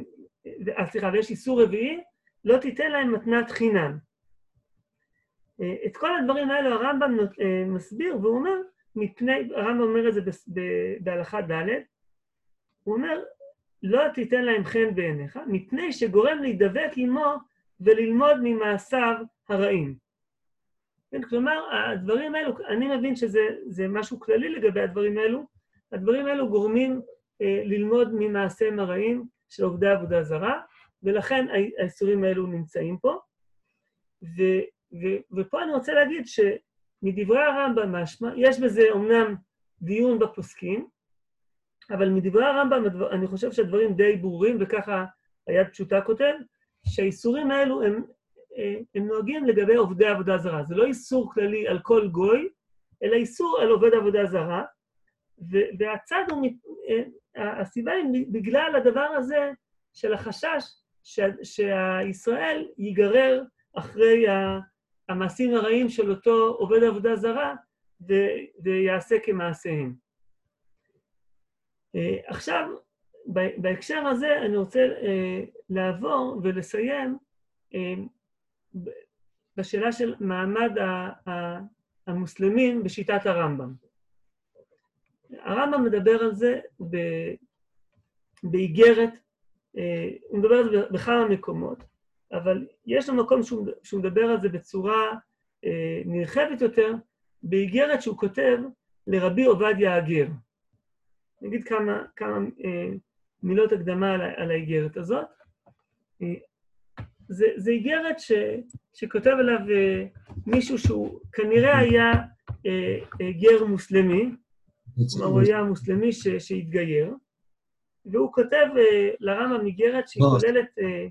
סליחה, ויש איסור רביעי, לא תיתן להם מתנת חינם. אה, את כל הדברים האלו הרמב"ם מסביר, והוא אומר, מפני, הרמב"ם אומר את זה בהלכה ד', הוא אומר, לא תיתן להם חן בעיניך, מפני שגורם להידבק עמו וללמוד ממעשיו הרעים. כן, כלומר, הדברים האלו, אני מבין שזה משהו כללי לגבי הדברים האלו, הדברים האלו גורמים אה, ללמוד ממעשיהם הרעים של עובדי עבודה זרה, ולכן האיסורים האלו נמצאים פה. ו, ו, ופה אני רוצה להגיד שמדברי הרמב"ם משמע, יש בזה אומנם דיון בפוסקים, אבל מדברי הרמב"ם אני חושב שהדברים די ברורים, וככה היד פשוטה כותב, שהאיסורים האלו הם הם נוהגים לגבי עובדי עבודה זרה. זה לא איסור כללי על כל גוי, אלא איסור על עובד עבודה זרה, והצד הוא, הסיבה היא בגלל הדבר הזה של החשש שישראל ייגרר אחרי המעשים הרעים של אותו עובד עבודה זרה ויעשה כמעשיהם. אה, עכשיו, בהקשר הזה אני רוצה אה, לעבור ולסיים בשאלה של מעמד המוסלמים בשיטת הרמב"ם. הרמב"ם מדבר על זה באיגרת, אה, הוא מדבר על זה בכמה מקומות, אבל יש לו מקום שהוא מדבר על זה בצורה אה, נרחבת יותר, באיגרת שהוא כותב לרבי עובדיה הגר. נגיד כמה, כמה אה, מילות הקדמה על האיגרת הזאת. זה, איגרת שכותב עליו מישהו שהוא כנראה היה גר מוסלמי, הוא היה מוסלמי ש, שהתגייר, והוא כותב אה, לרמב"ם איגרת שהיא כוללת אה,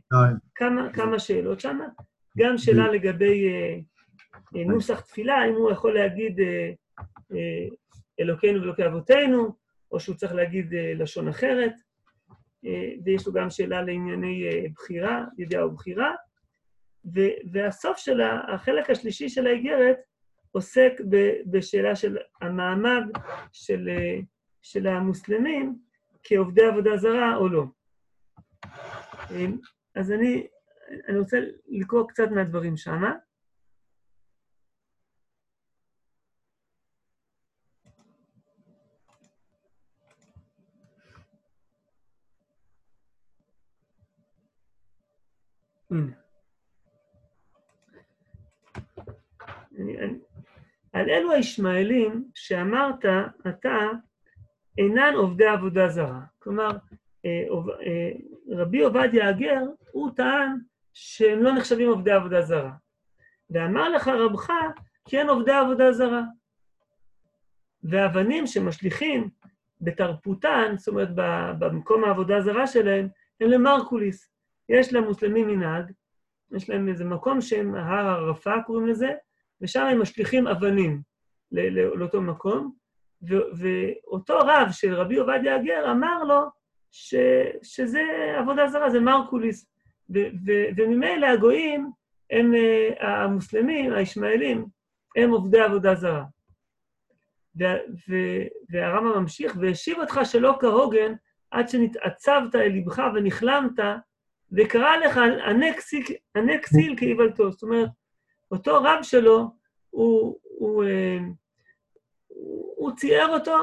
כמה, כמה שאלות שם, גם שאלה לגבי אה, אה, נוסח תפילה, אם הוא יכול להגיד אה, אה, אלוקינו ואלוקי אבותינו, או שהוא צריך להגיד אה, לשון אחרת. אה, ויש לו גם שאלה לענייני אה, בחירה, ידיעה ובחירה. והסוף של החלק השלישי של האיגרת עוסק בשאלה של המעמד של, אה, של המוסלמים כעובדי עבודה זרה או לא. אז אני, אני רוצה לקרוא קצת מהדברים שמה. על אלו הישמעאלים שאמרת אתה אינן עובדי עבודה זרה. כלומר, אה, אה, רבי עובדיה הגר, הוא טען שהם לא נחשבים עובדי עבודה זרה. ואמר לך רבך, כי אין עובדי עבודה זרה. ואבנים שמשליכים בתרפותן, זאת אומרת, במקום העבודה הזרה שלהם, הם למרקוליס. יש למוסלמים מנהג יש להם איזה מקום שהם, הר ערפה קוראים לזה, ושם הם משליכים אבנים לאותו מקום, ו- ואותו רב של רבי עובדיה הגר אמר לו ש- שזה עבודה זרה, זה מרקוליס, וממילא הגויים הם, uh, המוסלמים, הישמעאלים, הם עובדי עבודה זרה. והרמב"ם ממשיך, והשיב אותך שלא כהוגן עד שנתעצבת אל לבך ונכלמת וקרא לך ענה כסיל כאיוולתו. זאת אומרת, אותו רב שלו, הוא, הוא, אה, הוא, הוא צייר אותו,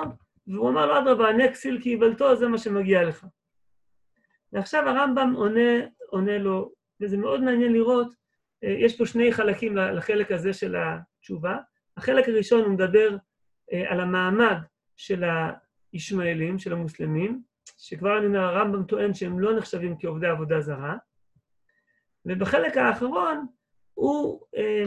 והוא אמר לו, אדרבה, ענה כסיל כאיוולתו, זה מה שמגיע לך. ועכשיו הרמב"ם עונה, עונה לו, וזה מאוד מעניין לראות, אה, יש פה שני חלקים לחלק הזה של התשובה. החלק הראשון הוא מדבר אה, על המעמד של הישמעאלים, של המוסלמים, שכבר אני אומר, הרמב"ם טוען שהם לא נחשבים כעובדי עבודה זרה, ובחלק האחרון הוא, אה,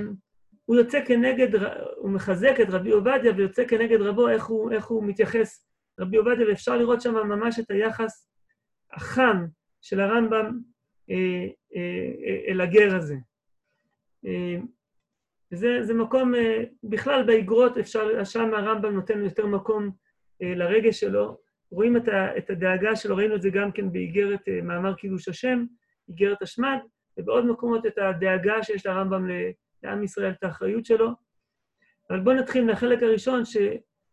הוא יוצא כנגד, הוא מחזק את רבי עובדיה ויוצא כנגד רבו, איך הוא, איך הוא מתייחס. רבי עובדיה, ואפשר לראות שם ממש את היחס החם של הרמב"ם אה, אה, אל הגר הזה. זה, זה מקום, בכלל באגרות אפשר, שם הרמב"ם נותן יותר מקום לרגש שלו, רואים את הדאגה שלו, ראינו את זה גם כן באיגרת מאמר קידוש השם, איגרת השמד, ובעוד מקומות את הדאגה שיש לרמב"ם לעם ישראל, את האחריות שלו. אבל בואו נתחיל מהחלק הראשון, ש,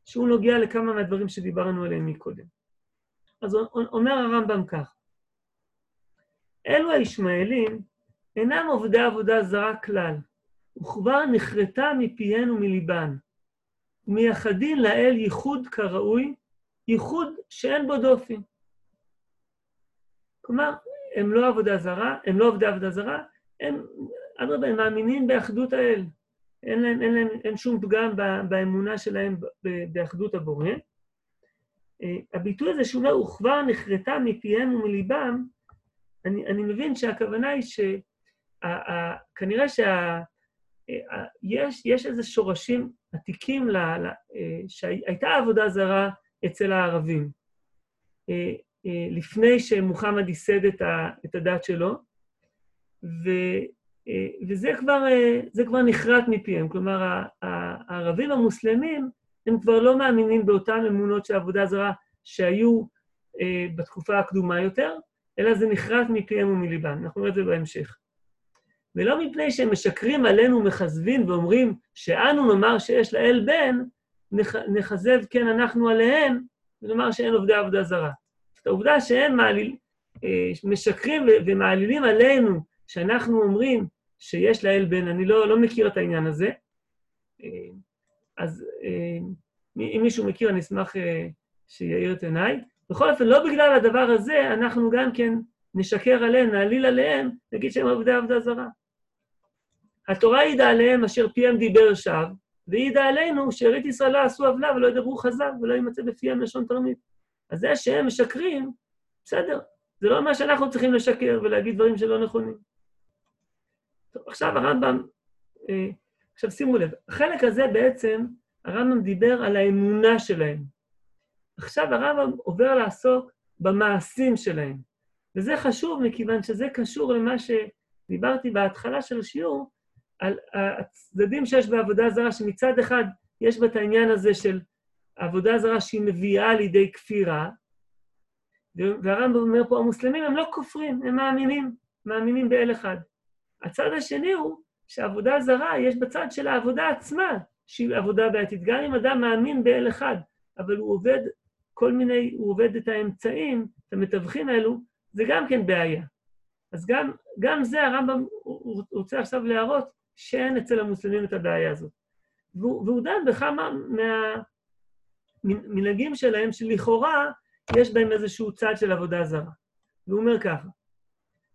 שהוא נוגע לכמה מהדברים שדיברנו עליהם מקודם. אז אומר הרמב"ם כך, אלו הישמעאלים אינם עובדי עבודה זרה כלל, וכבר נחרטה מפיהן ומליבן, ומייחדין לאל ייחוד כראוי, ייחוד שאין בו דופי. כלומר, הם לא עבודה זרה, הם לא עובדי עבודה זרה, הם, אדרבה, הם מאמינים באחדות האל. אין להם, אין להם, אין שום פגם באמונה שלהם באחדות הבורא. אה, הביטוי הזה שהוא אומר, וכבר נחרטה מפיהם ומליבם, אני, אני מבין שהכוונה היא שכנראה שיש איזה שורשים עתיקים ל, ל, אה, שהייתה עבודה זרה אצל הערבים. אה, לפני שמוחמד ייסד את, ה, את הדת שלו, ו, אה, וזה כבר, אה, כבר נחרט מפיהם. כלומר, הערבים המוסלמים, הם כבר לא מאמינים באותן אמונות של עבודה זרה שהיו בתקופה הקדומה יותר, אלא זה נחרט מפיהם ומליבם. אנחנו נראה את זה בהמשך. ולא מפני שהם משקרים עלינו מכזבים ואומרים שאנו נאמר שיש לאל בן, נכזב כן אנחנו עליהם, ונאמר שאין עובדי עבודה זרה. את העובדה שהם מעליל, אה, משקרים ומעלילים עלינו, שאנחנו אומרים שיש לאל בן, אני לא, לא מכיר את העניין הזה. אה, אז אה, אם מישהו מכיר, אני אשמח שיאיר את עיניי. בכל אופן, לא בגלל הדבר הזה, אנחנו גם כן נשקר עליהם, נעליל עליהם, נגיד שהם עובדי עבודה זרה. התורה העידה עליהם אשר פיהם דיבר שווא, והעידה עלינו שארית ישראל לא עשו עוולה ולא ידברו חז"ל ולא יימצא בפיהם לשון תרמית. אז זה שהם משקרים, בסדר, זה לא אומר שאנחנו צריכים לשקר ולהגיד דברים שלא נכונים. טוב, עכשיו הרמב"ם, אה, עכשיו שימו לב, החלק הזה בעצם, הרמב"ם דיבר על האמונה שלהם. עכשיו הרמב"ם עובר לעסוק במעשים שלהם. וזה חשוב מכיוון שזה קשור למה שדיברתי בהתחלה של השיעור, על הצדדים שיש בעבודה זרה, שמצד אחד יש בה את העניין הזה של עבודה זרה שהיא מביאה לידי כפירה, והרמב"ם אומר פה, המוסלמים הם לא כופרים, הם מאמינים, מאמינים באל אחד. הצד השני הוא שעבודה זרה, יש בצד של העבודה עצמה, שהיא עבודה בעתיד. גם אם אדם מאמין באל אחד, אבל הוא עובד כל מיני, הוא עובד את האמצעים, את המתווכים האלו, זה גם כן בעיה. אז גם, גם זה הרמב"ם רוצה עכשיו להראות שאין אצל המוסלמים את הבעיה הזאת. והוא, והוא דן בכמה מה, מנהגים שלהם שלכאורה יש בהם איזשהו צד של עבודה זרה. והוא אומר ככה,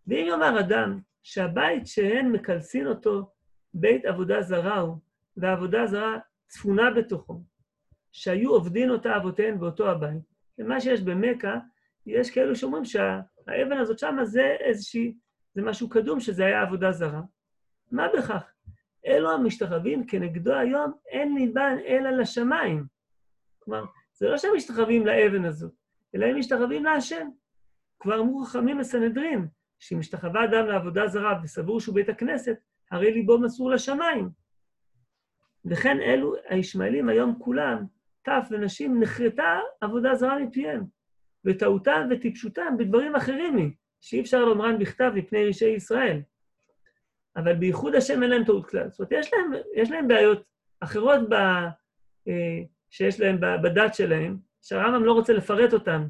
ואם יאמר אדם שהבית שהן מקלסין אותו בית עבודה זרה הוא, והעבודה זרה צפונה בתוכו, שהיו עובדין אותה אבותיהן באותו הבית. ומה שיש במכה, יש כאלו שאומרים שהאבן הזאת שמה זה איזושהי, זה משהו קדום, שזה היה עבודה זרה. מה בכך? אלו המשתחווים כנגדו היום, אין ליבן אלא לשמיים. כלומר, זה לא שהם משתחווים לאבן הזאת, אלא הם משתחווים להשם. כבר אמרו חכמים בסנהדרין, שאם משתחווה אדם לעבודה זרה וסבור שהוא בית הכנסת, הרי ליבו מסור לשמיים. וכן אלו הישמעאלים היום כולם, טף ונשים, נחרטה עבודה זרה מפיהם, וטעותם וטיפשותם בדברים אחרים היא, שאי אפשר לומרן בכתב מפני רשעי ישראל. אבל בייחוד השם אין להם טעות כלל. זאת אומרת, יש להם, יש להם בעיות אחרות ב, אה, שיש להם בדת שלהם, שהרמב"ם לא רוצה לפרט אותם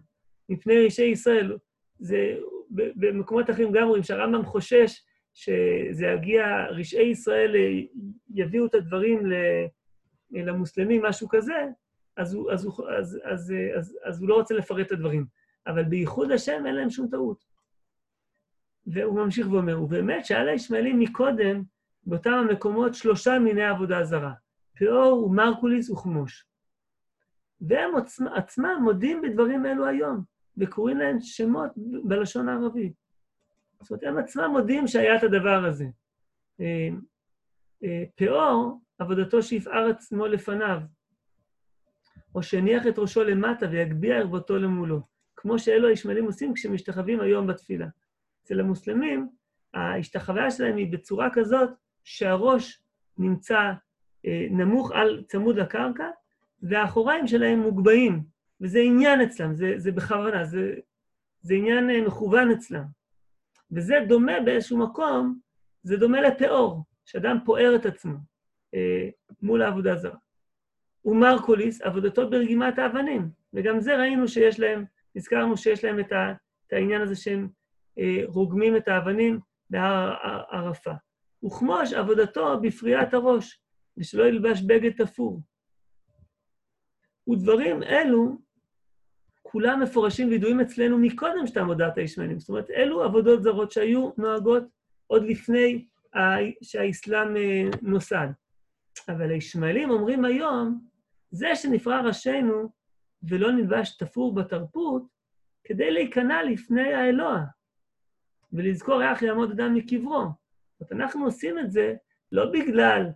מפני רשעי ישראל. זה, במקומות אחרים גם רואים שהרמב"ם חושש שזה יגיע, רשעי ישראל יביאו את הדברים למוסלמים, משהו כזה, אז הוא, אז, הוא, אז, אז, אז, אז הוא לא רוצה לפרט את הדברים. אבל בייחוד השם אין להם שום טעות. והוא ממשיך ואומר, ובאמת שאל הישמעאלים מקודם, באותם המקומות, שלושה מיני עבודה זרה, פאור ומרקוליס וכמוש. והם עצמם, מודים בדברים אלו היום, וקוראים להם שמות בלשון הערבית. זאת אומרת, הם עצמם מודים שהיה את הדבר הזה. אה, אה, פאור, עבודתו שיפער עצמו לפניו, או שהניח את ראשו למטה ויגביה ערוותו למולו, כמו שאלו הישמעאלים עושים כשמשתחווים היום בתפילה. אצל המוסלמים, ההשתחוויה שלהם היא בצורה כזאת שהראש נמצא אה, נמוך על צמוד לקרקע, והאחוריים שלהם מוגבהים, וזה עניין אצלם, זה, זה בכוונה, זה, זה עניין אה, מכוון אצלם. וזה דומה באיזשהו מקום, זה דומה לפאור, שאדם פוער את עצמו אה, מול העבודה הזרה. ומרקוליס, עבודתו ברגימת האבנים, וגם זה ראינו שיש להם, הזכרנו שיש להם את, ה, את העניין הזה שהם אה, רוגמים את האבנים בהר ערפה. וכמוש עבודתו בפריעת הראש, ושלא ילבש בגד תפור. ודברים אלו, כולם מפורשים וידועים אצלנו מקודם שתעמודת הישמעאלים. זאת אומרת, אלו עבודות זרות שהיו נוהגות עוד לפני שהאסלאם אה, נוסד. אבל הישמעאלים אומרים היום, זה שנפרע ראשינו ולא נלבש תפור בתרפות, כדי להיכנע לפני האלוה, ולזכור איך יעמוד אדם מקברו. זאת אומרת, אנחנו עושים את זה לא בגלל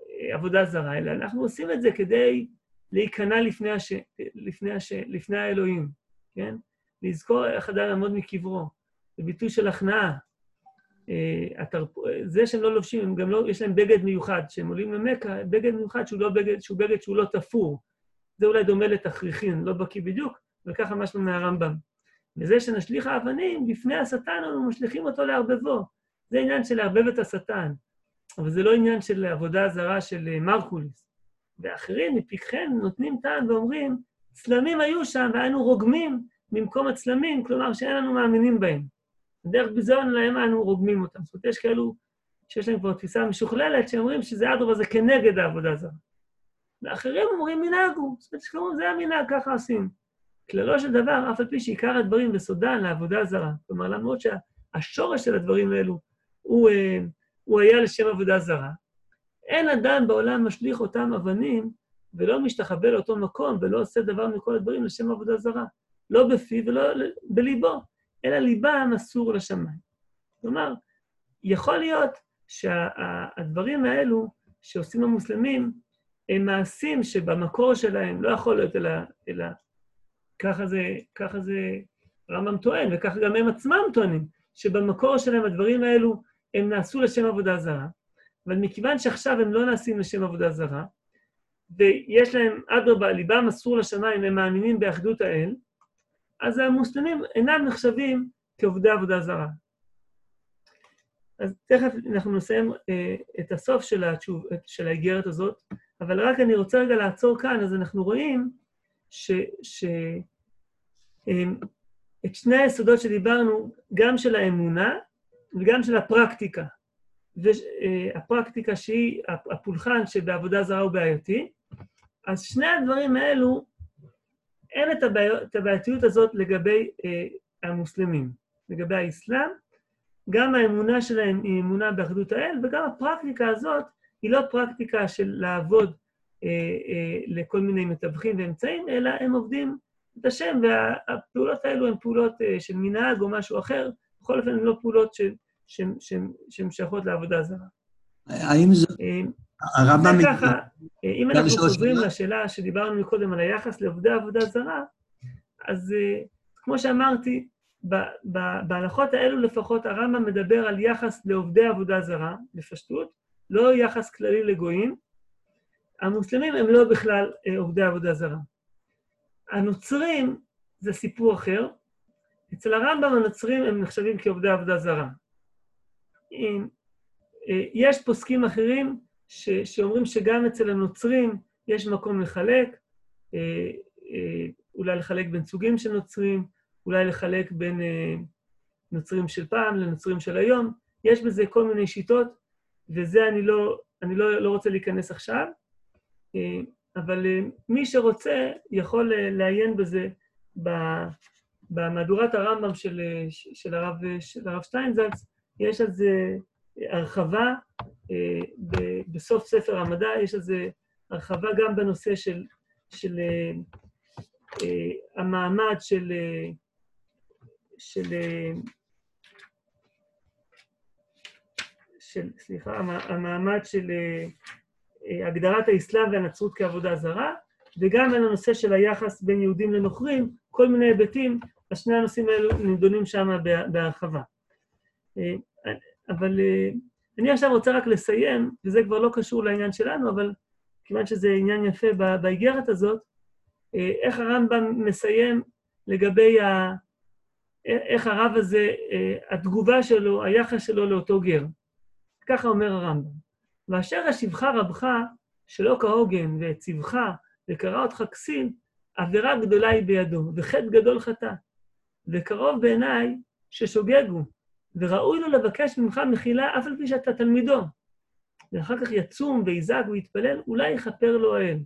אה, עבודה זרה, אלא אנחנו עושים את זה כדי להיכנע לפני, הש... לפני, הש... לפני האלוהים, כן? לזכור איך אדם יעמוד מקברו. זה ביטוי של הכנעה. אה, התרפ... זה שהם לא לובשים, הם גם לא, יש להם בגד מיוחד. כשהם עולים למכה, בגד מיוחד שהוא, לא בגד, שהוא בגד שהוא לא תפור. זה אולי דומה לתכריכין, לא בקיא בדיוק, וככה משהו מהרמב"ם. וזה שנשליך האבנים, בפני השטן אנחנו משליכים אותו לערבבו. זה עניין של לערבב את השטן, אבל זה לא עניין של עבודה זרה של אה, מרקוליס. ואחרים מפיקחן נותנים טעם ואומרים, צלמים היו שם והיינו רוגמים במקום הצלמים, כלומר שאין לנו מאמינים בהם. דרך ביזיון להם אנו רוגמים אותם. זאת אומרת, יש כאלו שיש להם כבר תפיסה משוכללת, שאומרים שזה אדרבה זה כנגד העבודה הזרה. ואחרים אומרים מנהגו, זאת אומרת, שקוראים, זה המנהג, ככה עושים. כללו של דבר, אף על פי שעיקר הדברים בסודן לעבודה הזרה. כלומר, למרות שהשורש של הדברים האלו הוא, אה, הוא היה לשם עבודה זרה, אין אדם בעולם משליך אותם אבנים ולא משתחווה לאותו מקום ולא עושה דבר מכל הדברים לשם עבודה זרה. לא בפיו ולא בליבו, אלא ליבם אסור לשמיים. כלומר, יכול להיות שהדברים האלו שעושים המוסלמים הם מעשים שבמקור שלהם לא יכול להיות אלא, אלא ככה זה, ככה זה רמב"ם טוען, וככה גם הם עצמם טוענים, שבמקור שלהם הדברים האלו הם נעשו לשם עבודה זרה, אבל מכיוון שעכשיו הם לא נעשים לשם עבודה זרה, ויש להם, אדרבה, ליבם אסור לשמיים, הם מאמינים באחדות האל, אז המוסלמים אינם נחשבים כעובדי עבודה זרה. אז תכף אנחנו נסיים אה, את הסוף של, התשוב, של האיגרת הזאת, אבל רק אני רוצה רגע לעצור כאן, אז אנחנו רואים ש... ש אה, את שני היסודות שדיברנו, גם של האמונה וגם של הפרקטיקה. והפרקטיקה שהיא הפולחן שבעבודה זרה הוא בעייתי, אז שני הדברים האלו, אין את, הבעיות, את הבעייתיות הזאת לגבי אה, המוסלמים. לגבי האסלאם, גם האמונה שלהם היא אמונה באחדות האל, וגם הפרקטיקה הזאת היא לא פרקטיקה של לעבוד אה, אה, לכל מיני מתווכים ואמצעים, אלא הם עובדים את השם, והפעולות האלו הן פעולות אה, של מנהג או משהו אחר, בכל אופן הן לא פעולות של שהן שייכות לעבודה זרה. האם זה... אה, הרמב"ם... זה ככה, אה, אם אנחנו חוזרים לשאלה שדיברנו קודם על היחס לעובדי עבודה זרה, אז אה, כמו שאמרתי, בהלכות האלו לפחות הרמב"ם מדבר על יחס לעובדי עבודה זרה, בפשטות, לא יחס כללי לגויים. המוסלמים הם לא בכלל עובדי עבודה זרה. הנוצרים זה סיפור אחר. אצל הרמב"ם הנוצרים הם נחשבים כעובדי עבודה זרה. אה, יש פוסקים אחרים ש, שאומרים שגם אצל הנוצרים יש מקום לחלק, אה, אה, אולי לחלק בין סוגים של נוצרים, אולי לחלק בין לנוצרים של פעם, לנוצרים של היום. יש בזה כל מיני שיטות, וזה אני לא, אני לא, לא רוצה להיכנס עכשיו, אבל מי שרוצה יכול לעיין בזה במהדורת הרמב"ם של, של, הרב, הרב שטיינזלץ, יש על זה הרחבה, בסוף ספר המדע יש על זה הרחבה גם בנושא של, של המעמד של, של של, סליחה, המעמד של אה, אה, הגדרת האסלאם והנצרות כעבודה זרה, וגם על הנושא של היחס בין יהודים לנוכרים, כל מיני היבטים, אז שני הנושאים האלו נדונים שם בהרחבה. אה, אבל אני עכשיו רוצה רק לסיים, וזה כבר לא קשור לעניין שלנו, אבל כיוון שזה עניין יפה באיגרת הזאת, איך הרמב"ם מסיים לגבי ה... איך הרב הזה, התגובה שלו, היחס שלו לאותו גר. ככה אומר הרמב"ם. ואשר השיבך רבך שלא כהוגן והציבך וקרא אותך כסיל, עבירה גדולה היא בידו, וחטא גדול חטא. וקרוב בעיניי ששוגגו, וראוי לו לבקש ממך מחילה אף על פי שאתה תלמידו. ואחר כך יצום ויזעק ויתפלל, אולי יכפר לו האל.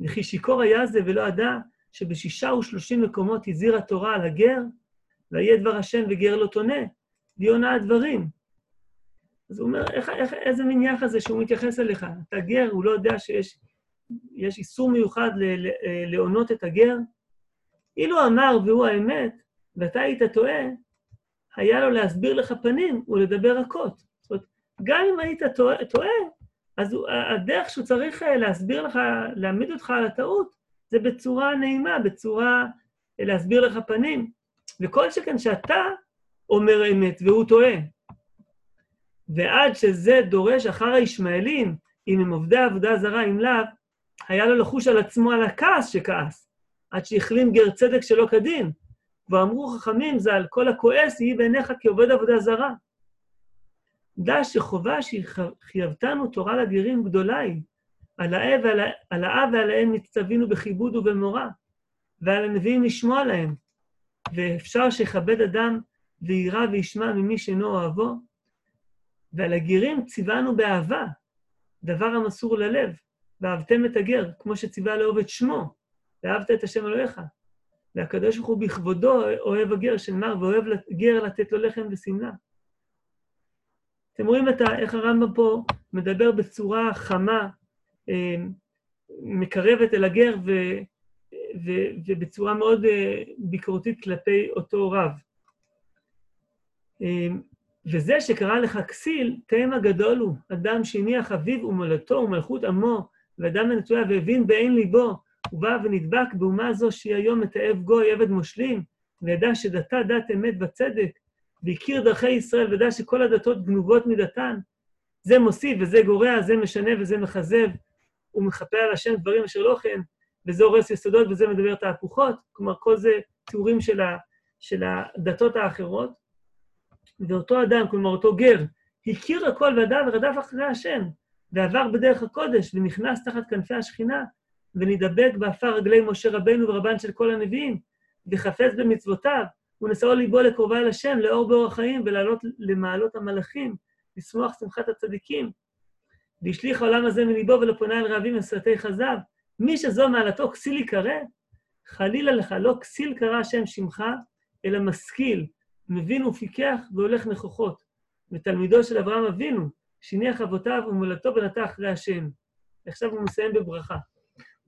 וכי שיכור היה זה ולא ידע שבשישה ושלושים מקומות הזהיר התורה על הגר, ויהיה דבר השם וגר לא תונה, והיא עונה הדברים. אז הוא אומר, איך, איך, איזה מין יחס זה שהוא מתייחס אליך? אתה גר, הוא לא יודע שיש יש איסור מיוחד לעונות את הגר? אילו אמר והוא האמת, ואתה היית טועה, היה לו להסביר לך פנים ולדבר רכות. זאת אומרת, גם אם היית טועה, טועה אז הדרך שהוא צריך אה, להסביר לך, להעמיד אותך על הטעות, זה בצורה נעימה, בצורה אה, להסביר לך פנים. וכל שכן שאתה אומר אמת והוא טועה, ועד שזה דורש אחר הישמעאלים, אם הם עובדי עבודה זרה, אם לאו, היה לו לחוש על עצמו על הכעס שכעס, עד שהחלים גר צדק שלא כדין. כבר אמרו חכמים ז"ל, כל הכועס יהי בעיניך כעובד עבודה זרה. דע שחובה שחייבתנו תורה לגרים גדולה היא, על האב ועל, על האב ועל האם נצטווינו בכיבוד ובמורא, ועל הנביאים לשמוע להם, ואפשר שיכבד אדם ויירא וישמע ממי שאינו אוהבו, ועל הגרים ציוונו באהבה, דבר המסור ללב, ואהבתם את הגר, כמו שציווה לאהוב את שמו, ואהבת את השם אלוהיך. והקדוש ברוך הוא בכבודו אוהב הגר, שנאמר, ואוהב גר לתת לו לחם ושמלה. אתם רואים את ה, איך הרמב"ם פה מדבר בצורה חמה, אה, מקרבת אל הגר, ו, ו, ובצורה מאוד אה, ביקורתית כלפי אותו רב. אה, וזה שקרא לך כסיל, תאם הגדול הוא, אדם שהניח אביו ומולדתו ומלכות עמו, ואדם מנטויה והבין בעין ליבו, ובא ונדבק באומה זו שהיא היום מתעב גוי עבד מושלים, וידע שדתה דת אמת וצדק, והכיר דרכי ישראל, וידע שכל הדתות גנובות מדתן. זה מוסיף וזה גורע, זה משנה וזה מכזב, הוא מכפה על השם דברים אשר לא כן, וזה הורס יסודות וזה מדבר תהפוכות. כלומר, כל זה תיאורים של, ה, של הדתות האחרות. ואותו אדם, כלומר אותו גר, הכיר הכל וידע ורדף אחרי השם, ועבר בדרך הקודש, ונכנס תחת כנפי השכינה, ונדבק באפר רגלי משה רבנו ורבן של כל הנביאים, וחפץ במצוותיו, ונשאו ליבו לקרובה אל השם, לאור באור החיים, ולעלות למעלות המלאכים, לשמוח שמחת הצדיקים. והשליך העולם הזה מליבו ולפונה אל רעבים וסרטי חזב. מי שזו מעלתו כסיל יקרא, חלילה לך, לא כסיל קרא השם שמך, אלא משכיל, מבין ופיקח והולך נכוחות. ותלמידו של אברהם אבינו, שהניח אבותיו ומולדתו ונטע אחרי השם. עכשיו הוא מסיים בברכה.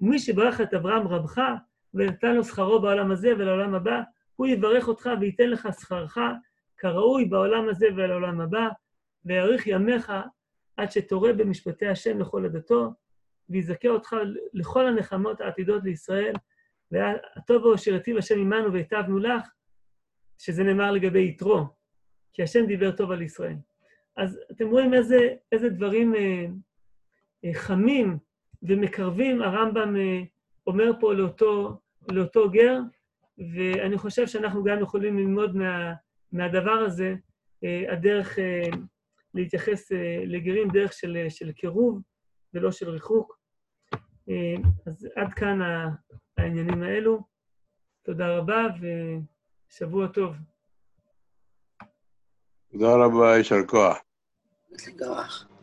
ומי שברך את אברהם רבך, ונתן לו שכרו בעולם הזה ולעולם הבא, הוא יברך אותך וייתן לך שכרך כראוי בעולם הזה ולעולם הבא, ויאריך ימיך עד שתורה במשפטי השם לכל עדתו, ויזכה אותך לכל הנחמות העתידות לישראל, והטוב הוא אשר יטיב השם עמנו והיטבנו לך, שזה נאמר לגבי יתרו, כי השם דיבר טוב על ישראל. אז אתם רואים איזה, איזה דברים אה, אה, חמים ומקרבים הרמב"ם אה, אומר פה לאותו, לאותו גר, ואני חושב שאנחנו גם יכולים ללמוד מה, מהדבר הזה, אה, הדרך אה, להתייחס לגרים, דרך של, של קירוב ולא של ריחוק. אז עד כאן העניינים האלו. תודה רבה, ו... שבוע טוב. תודה רבה, יישר כוח. להתראות.